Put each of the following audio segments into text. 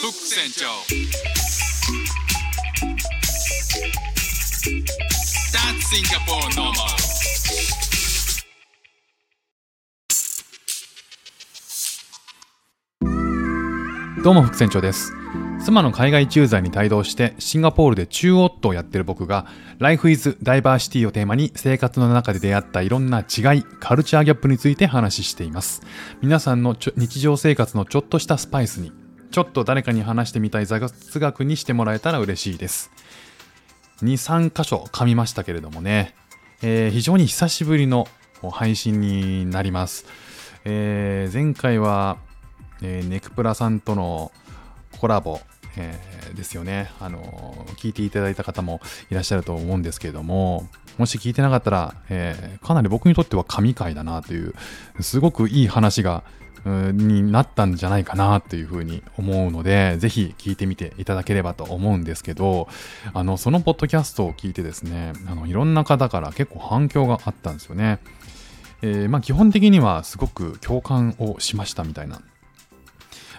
フック船長。That's Singapore normal. どうも副船長です。妻の海外駐在に帯同してシンガポールで中オットをやってる僕が Life is Diversity をテーマに生活の中で出会ったいろんな違いカルチャーギャップについて話しています。皆さんのちょ日常生活のちょっとしたスパイスにちょっと誰かに話してみたい雑学にしてもらえたら嬉しいです。23箇所噛みましたけれどもね、えー非常に久しぶりの配信になります、えー前回はえーネクプラさんとのコラボ、えーですよね、あのー聞いていただいた方もいらっしゃると思うんですけれどももし聞いてなかったら、えーかなり僕にとっては神回だなというすごくいい話がになったんじゃないかなというふうに思うのでぜひ聞いてみていただければと思うんですけどあのそのポッドキャストを聞いてですねあのいろんな方から結構反響があったんですよね。えーまあ、基本的にはすごく共感をしましたみたいな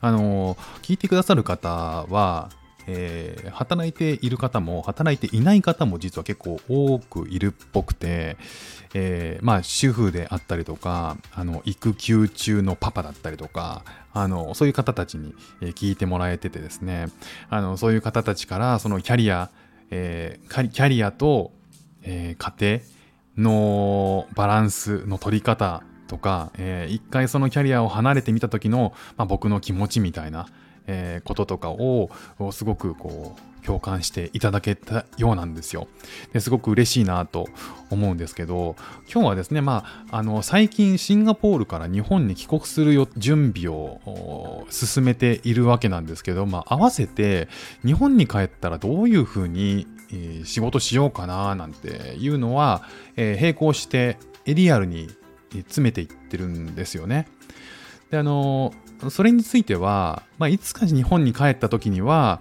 あの聞いてくださる方は、えー働いている方も働いていない方も実は結構多くいるっぽくて、えーまあ主婦であったりとかあの育休中のパパだったりとかあのそういう方たちに聞いてもらえててですね。あのそういう方たちからそのキャリア、えーキャリキャリアと、えー家庭のバランスの取り方とか、えー一回そのキャリアを離れてみた時の、まあ、僕の気持ちみたいな、えこととかをすごくこう共感していただけたようなんですよ。ですごく嬉しいなと思うんですけど今日はですねまああの最近シンガポールから日本に帰国するよ準備を進めているわけなんですけど、まあ、合わせて日本に帰ったらどういうふうに仕事しようかななんていうのは、え並行してエリアルに詰めていってるんですよね。であのそれについては、まあ、いつか日本に帰った時には、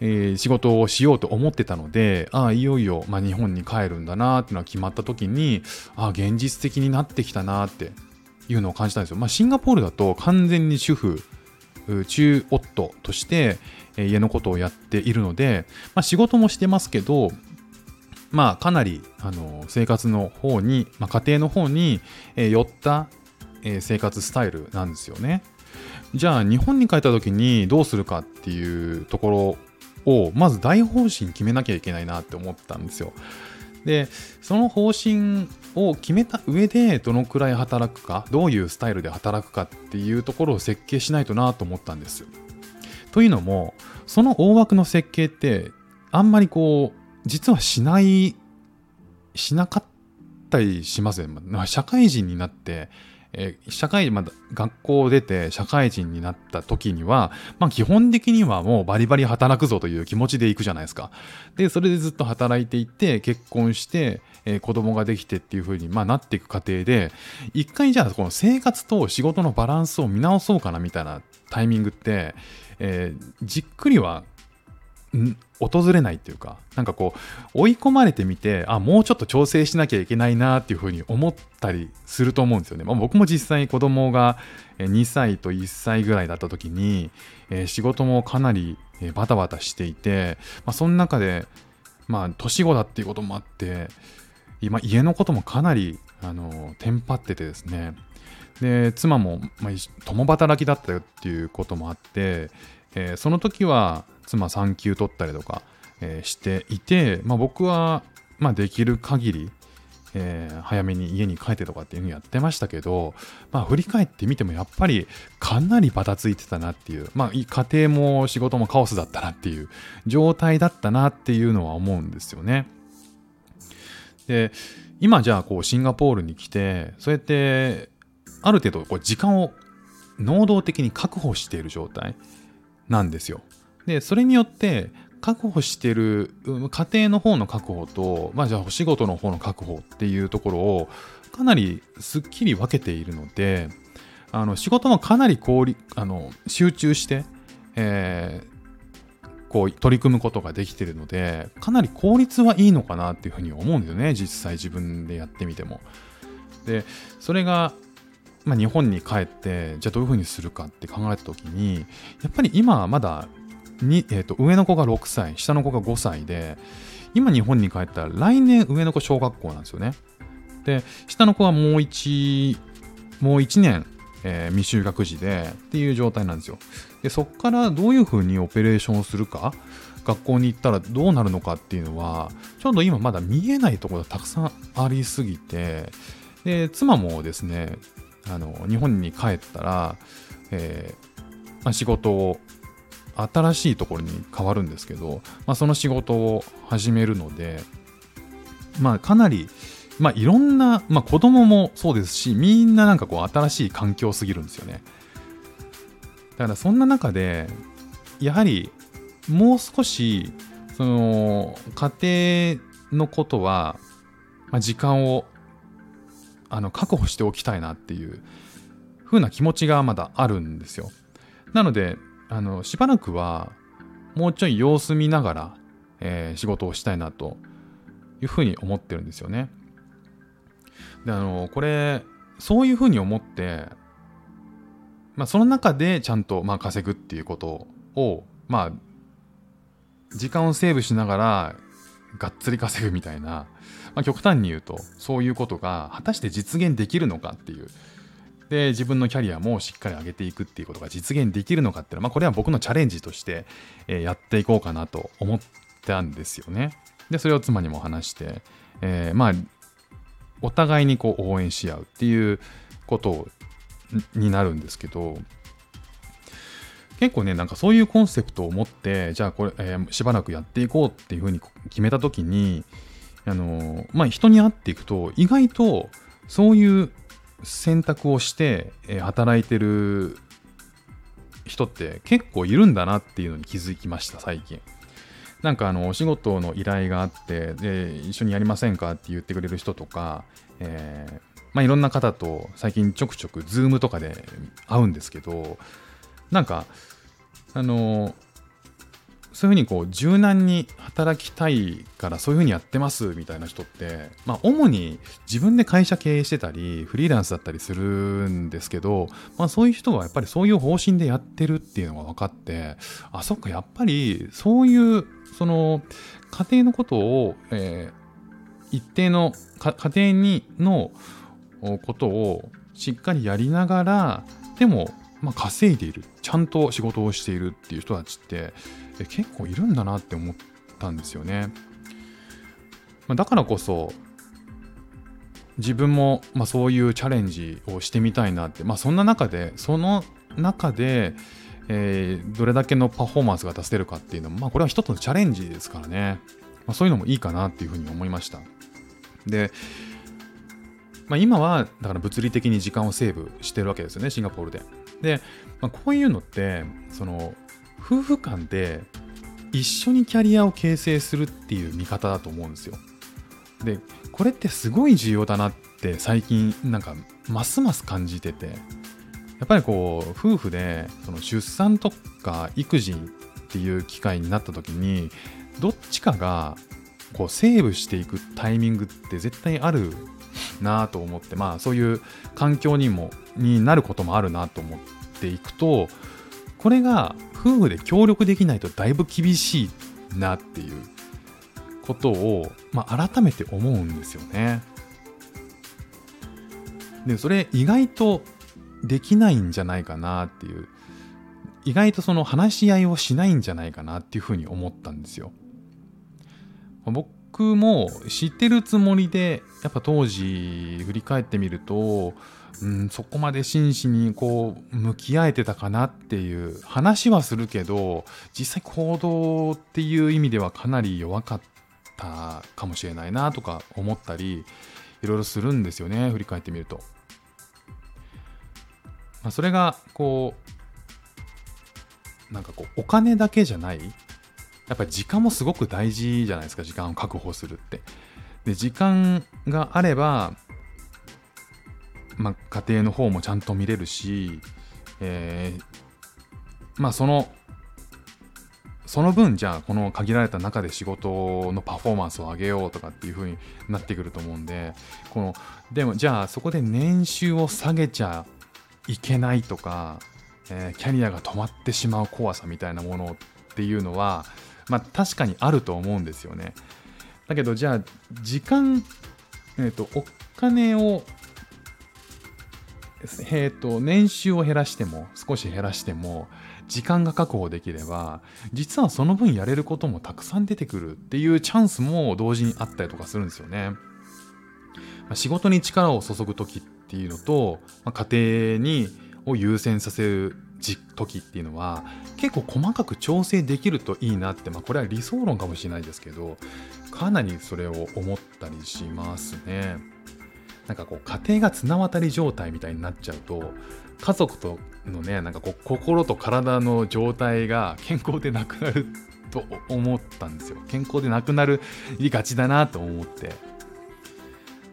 えー仕事をしようと思ってたのでああいよいよ、まあ、日本に帰るんだなっていうのが決まった時にああ現実的になってきたなっていうのを感じたんですよ。まあ、シンガポールだと完全に主婦中夫として、家のことをやっているので、まあ、仕事もしてますけどまあかなりあの生活の方に、まあ、家庭の方に、寄った、生活スタイルなんですよね。じゃあ日本に帰った時にどうするかっていうところをまず大方針決めなきゃいけないなって思ったんですよ。でその方針を決めた上でどのくらい働くかどういうスタイルで働くかっていうところを設計しないとなと思ったんです。というのもその大枠の設計ってあんまりこう実はしないしなかったりしますよね。社会人になってえー社会まだ学校を出て社会人になった時には、まあ、基本的にはもうバリバリ働くぞという気持ちでいくじゃないですか。でそれでずっと働いていて結婚して、えー子供ができてっていう風に、まあ、なっていく過程で一回じゃあこの生活と仕事のバランスを見直そうかなみたいなタイミングって、えーじっくりは訪れないっていうかなんかこう追い込まれてみてあもうちょっと調整しなきゃいけないなっていうふうに思ったりすると思うんですよね、まあ、僕も実際子供が2歳と1歳ぐらいだった時に、えー仕事もかなりバタバタしていて、まあ、その中でまあ年子だっていうこともあって今家のこともかなりあのテンパっててですね。で妻も、まあ、共働きだったよっていうこともあって、えーその時は妻産休取ったりとか、えーしていて、まあ、僕は、まあ、できる限り、えー早めに家に帰ってとかっていうふうにやってましたけど、まあ、振り返ってみてもやっぱりかなりバタついてたなっていう、まあ、家庭も仕事もカオスだったなっていう状態だったなっていうのは思うんですよね。で今じゃあこうシンガポールに来てそうやってある程度こう時間を能動的に確保している状態なんですよ。でそれによって確保してる家庭の方の確保と、まあ、じゃあお仕事の方の確保っていうところをかなりすっきり分けているのであの仕事もかなり効率あの集中して、えーこう取り組むことができているのでかなり効率はいいのかなっていうふうに思うんですよね実際自分でやってみても。でそれが、まあ、日本に帰ってじゃあどういうふうにするかって考えた時にやっぱり今はまだに、えー、と上の子が6歳下の子が5歳で今日本に帰ったら来年上の子小学校なんですよね。で下の子はもう1もう1年、えー未就学児でっていう状態なんですよ。でそこからどういうふうにオペレーションをするか学校に行ったらどうなるのかっていうのはちょっと今まだ見えないところがたくさんありすぎてで妻もですねあの日本に帰ったら、えーまあ、仕事を新しいところに変わるんですけど、まあ、その仕事を始めるので、まあ、かなり、まあ、いろんな、まあ、子供もそうですしみんななんかこう新しい環境すぎるんですよね。だからそんな中でやはりもう少しその家庭のことは、ま、時間をあの確保しておきたいなっていう風な気持ちがまだあるんですよ。なのであのしばらくはもうちょい様子見ながら、えー仕事をしたいなというふうに思ってるんですよね。であのこれそういうふうに思って、まあ、その中でちゃんと、まあ、稼ぐっていうことをまあ時間をセーブしながらがっつり稼ぐみたいな、まあ、極端に言うとそういうことが果たして実現できるのかっていうで自分のキャリアもしっかり上げていくっていうことが実現できるのかっていうのは、まあ、これは僕のチャレンジとして、えやっていこうかなと思ったんですよね。でそれを妻にも話して、えーまあお互いにこう応援し合うっていうことになるんですけど結構ねなんかそういうコンセプトを持ってじゃあこれ、えーしばらくやっていこうっていうふうに決めた時にあのまあ人に会っていくと意外とそういう選択をして、え働いてる人って結構いるんだなっていうのに気づきました最近。なんかあのお仕事の依頼があってで一緒にやりませんか？って言ってくれる人とか、えーまあ、いろんな方と最近ちょくちょくズームとかで会うんですけどなんかあのそういうふうにこう柔軟に働きたいからそういうふうにやってますみたいな人って、まあ、主に自分で会社経営してたりフリーランスだったりするんですけど、まあ、そういう人はやっぱりそういう方針でやってるっていうのが分かってあそっかやっぱりそういうその家庭のことを、えー一定の家庭にのことをしっかりやりながらでも、まあ、稼いでいる。ちゃんと仕事をしているっていう人たちってえ結構いるんだなって思ったんですよね。まあだからこそ自分も、まあ、そういうチャレンジをしてみたいなって、まあ、そんな中でその中で、えーどれだけのパフォーマンスが出せるかっていうのも、まあ、これは一つのチャレンジですからね、まあ、そういうのもいいかなっていうふうに思いました。で、まあ、今はだから物理的に時間をセーブしてるわけですよねシンガポールで。で、まあ、こういうのってその夫婦間で一緒にキャリアを形成するっていう見方だと思うんですよ。でこれってすごい重要だなって最近なんかますます感じててやっぱりこう夫婦でその出産とか育児っていう機会になった時にどっちかがこうセーブしていくタイミングって絶対あるなと思ってまあそういう環境にもになることもあるなと思っていくとこれが夫婦で協力できないとだいぶ厳しいなっていうことを、まあ、改めて思うんですよね。でそれ意外とできないんじゃないかなっていう意外とその話し合いをしないんじゃないかなっていうふうに思ったんですよ。僕も知ってるつもりでやっぱ当時振り返ってみると、うん、そこまで真摯にこう向き合えてたかなっていう話はするけど実際行動っていう意味ではかなり弱かったかもしれないなとか思ったりいろいろするんですよね振り返ってみると。まあ、それがこうなんかこうお金だけじゃないやっぱり時間もすごく大事じゃないですか時間を確保するって。で時間があれば、まあ、家庭の方もちゃんと見れるし、えーまあそのその分じゃあこの限られた中で仕事のパフォーマンスを上げようとかっていう風になってくると思うんでこのでもじゃあそこで年収を下げちゃいけないとか、えーキャリアが止まってしまう怖さみたいなものっていうのはまあ確かにあると思うんですよね。だけどじゃあ時間えっ、とお金をえー、と年収を減らしても少し減らしても時間が確保できれば実はその分やれることもたくさん出てくるっていうチャンスも同時にあったりとかするんですよね。仕事に力を注ぐ時っていうのと、家庭にを優先させる時っていうのは結構細かく調整できるといいなって、まあ、これは理想論かもしれないですけどかなりそれを思ったりしますね。なんかこう家庭が綱渡り状態みたいになっちゃうと家族とのねなんかこう心と体の状態が健康でなくなると思ったんですよ健康でなくなるりがちだなと思って、ま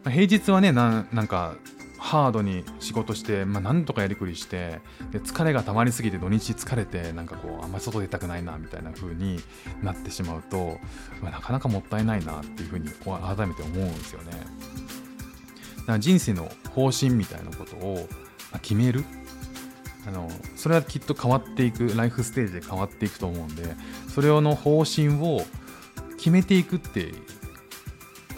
あ、平日はねなんかハードに仕事して、まあ、なんとかやりくりしてで疲れが溜まりすぎて土日疲れてなんかこうあんまり外出たくないなみたいな風になってしまうと、まあ、なかなかもったいないなっていう風に改めて思うんですよね。か人生の方針みたいなことを決める。あのそれはきっと変わっていくライフステージで変わっていくと思うんでそれの方針を決めていくって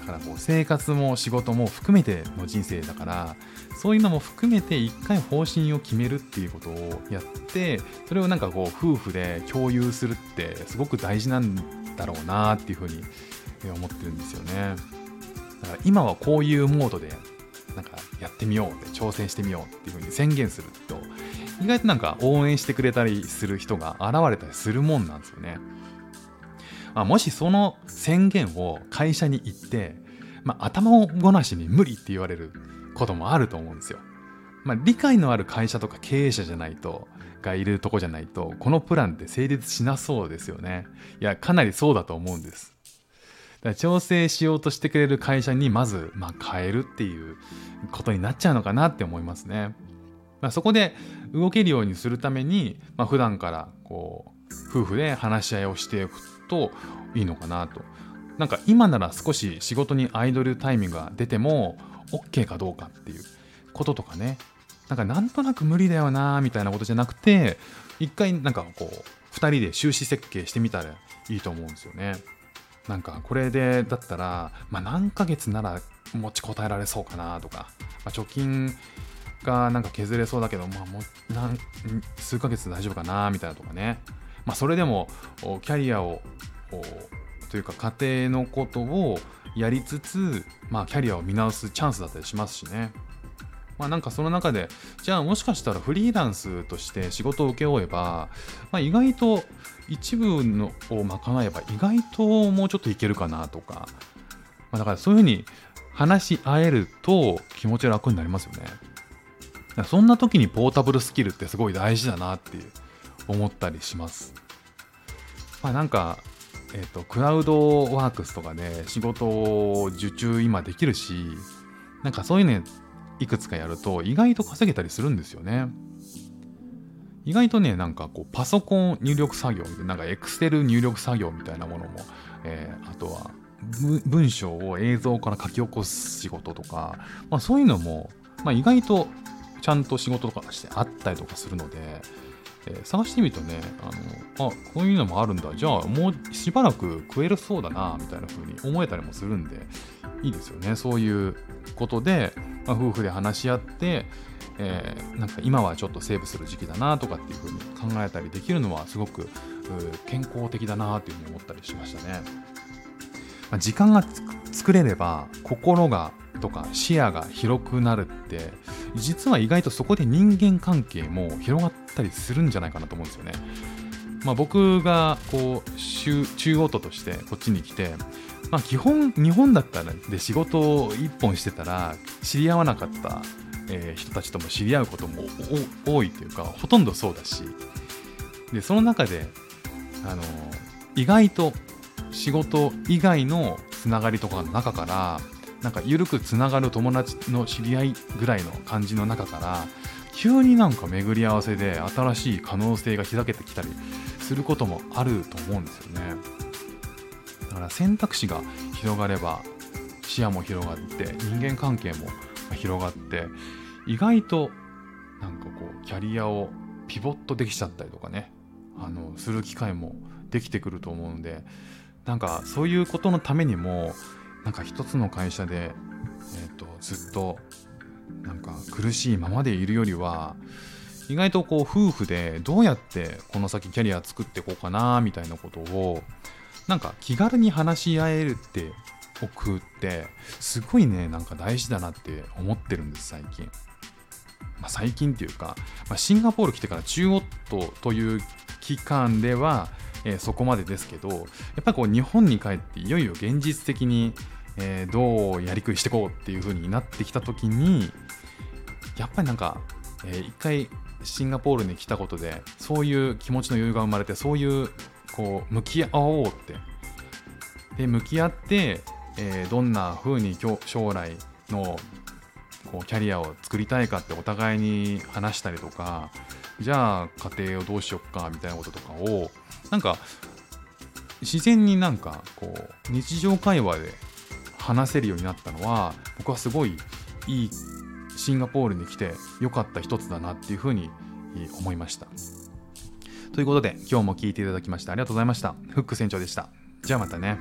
だからこう生活も仕事も含めての人生だからそういうのも含めて一回方針を決めるっていうことをやってそれをなんかこう夫婦で共有するってすごく大事なんだろうなっていうふうに思ってるんですよね。だから今はこういうモードでなんかやってみようって挑戦してみようっていう風に宣言すると意外となんか応援してくれたりする人が現れたりするもんなんですよね。まあ、もしその宣言を会社に行って、まあ、頭ごなしに無理って言われることもあると思うんですよ。まあ、理解のある会社とか経営者じゃないとがいるとこじゃないとこのプランって成立しなそうですよね。いやかなりそうだと思うんです。だ調整しようとしてくれる会社にまず、まあ、変えるっていうことになっちゃうのかなって思いますね。まあ、そこで動けるようにするために、まあ、普段からこう夫婦で話し合いをしていくといいのかなと。なんか今なら少し仕事にアイドルタイミングが出ても OK かどうかっていうこととかねなんかなんとなく無理だよなみたいなことじゃなくて一回なんかこう2人で収支設計してみたらいいと思うんですよね。なんかこれでだったら、まあ、何ヶ月なら持ちこたえられそうかなとか、まあ、貯金がなんか削れそうだけど、まあ、もう何数ヶ月大丈夫かなみたいなとかね、まあ、それでもキャリアをというか家庭のことをやりつつ、まあ、キャリアを見直すチャンスだったりしますしね。まあなんかその中で、じゃあもしかしたらフリーランスとして仕事を請け負えば、まあ、意外と一部のを賄えば意外ともうちょっといけるかなとか、まあ、だからそういうふうに話し合えると気持ち楽になりますよね。そんな時にポータブルスキルってすごい大事だなって思ったりします。まあなんか、えっ、ー、と、クラウドワークスとかで仕事を受注今できるし、なんかそういうのいくつかやると意外と稼げたりするんですよね。意外とね、なんかこうパソコン入力作業みたいなんかエクセル入力作業みたいなものも、えー、あとは文章を映像から書き起こす仕事とか、まあ、そういうのも、まあ、意外とちゃんと仕事とかしてあったりとかするので、えー、探してみるとねあのあこういうのもあるんだ。じゃあもうしばらく食えるそうだなみたいな風に思えたりもするんでいいですよね。そういうことで、まあ、夫婦で話し合って、えー、なんか今はちょっとセーブする時期だなとかっていうふうに考えたりできるのはすごく健康的だなというふうに思ったりしましたね。まあ、時間が作れれば心がとか視野が広くなるって実は意外とそこで人間関係も広がったりするんじゃないかなと思うんですよね。まあ、僕がこう中央都としてこっちに来てまあ、基本日本だったらで仕事を一本してたら知り合わなかった、え、人たちとも知り合うことも多いというかほとんどそうだしでその中であの意外と仕事以外のつながりとかの中からなんか緩くつながる友達の知り合いぐらいの感じの中から急になんか巡り合わせで新しい可能性が開けてきたりすることもあると思うんですよね。だから選択肢が広がれば視野も広がって人間関係も広がって意外となんかこうキャリアをピボットできちゃったりとかねあのする機会もできてくると思うんでなんかそういうことのためにもなんか一つの会社で、えーと、ずっとなんか苦しいままでいるよりは意外とこう夫婦でどうやってこの先キャリア作っていこうかなみたいなことをなんか気軽に話し合えるっておくってすごいねなんか大事だなって思ってるんです最近。まあ、最近っていうか、まあ、シンガポール来てから中オットという期間では、えー、そこまでですけどやっぱりこう日本に帰っていよいよ現実的に、えー、どうやりくりしていこうっていう風になってきた時にやっぱりなんか、えー、一回シンガポールに来たことでそういう気持ちの余裕が生まれてそういうこう向き合おうってで向き合って、えー、どんな風に将来のこうキャリアを作りたいかってお互いに話したりとかじゃあ家庭をどうしよっかみたいなこととかをなんか自然になんかこう日常会話で話せるようになったのは僕はすごいいいシンガポールに来てよかった一つだなっていうふうに思いました。ということで今日も聞いていただきましてありがとうございました。フック船長でした。じゃあまたね。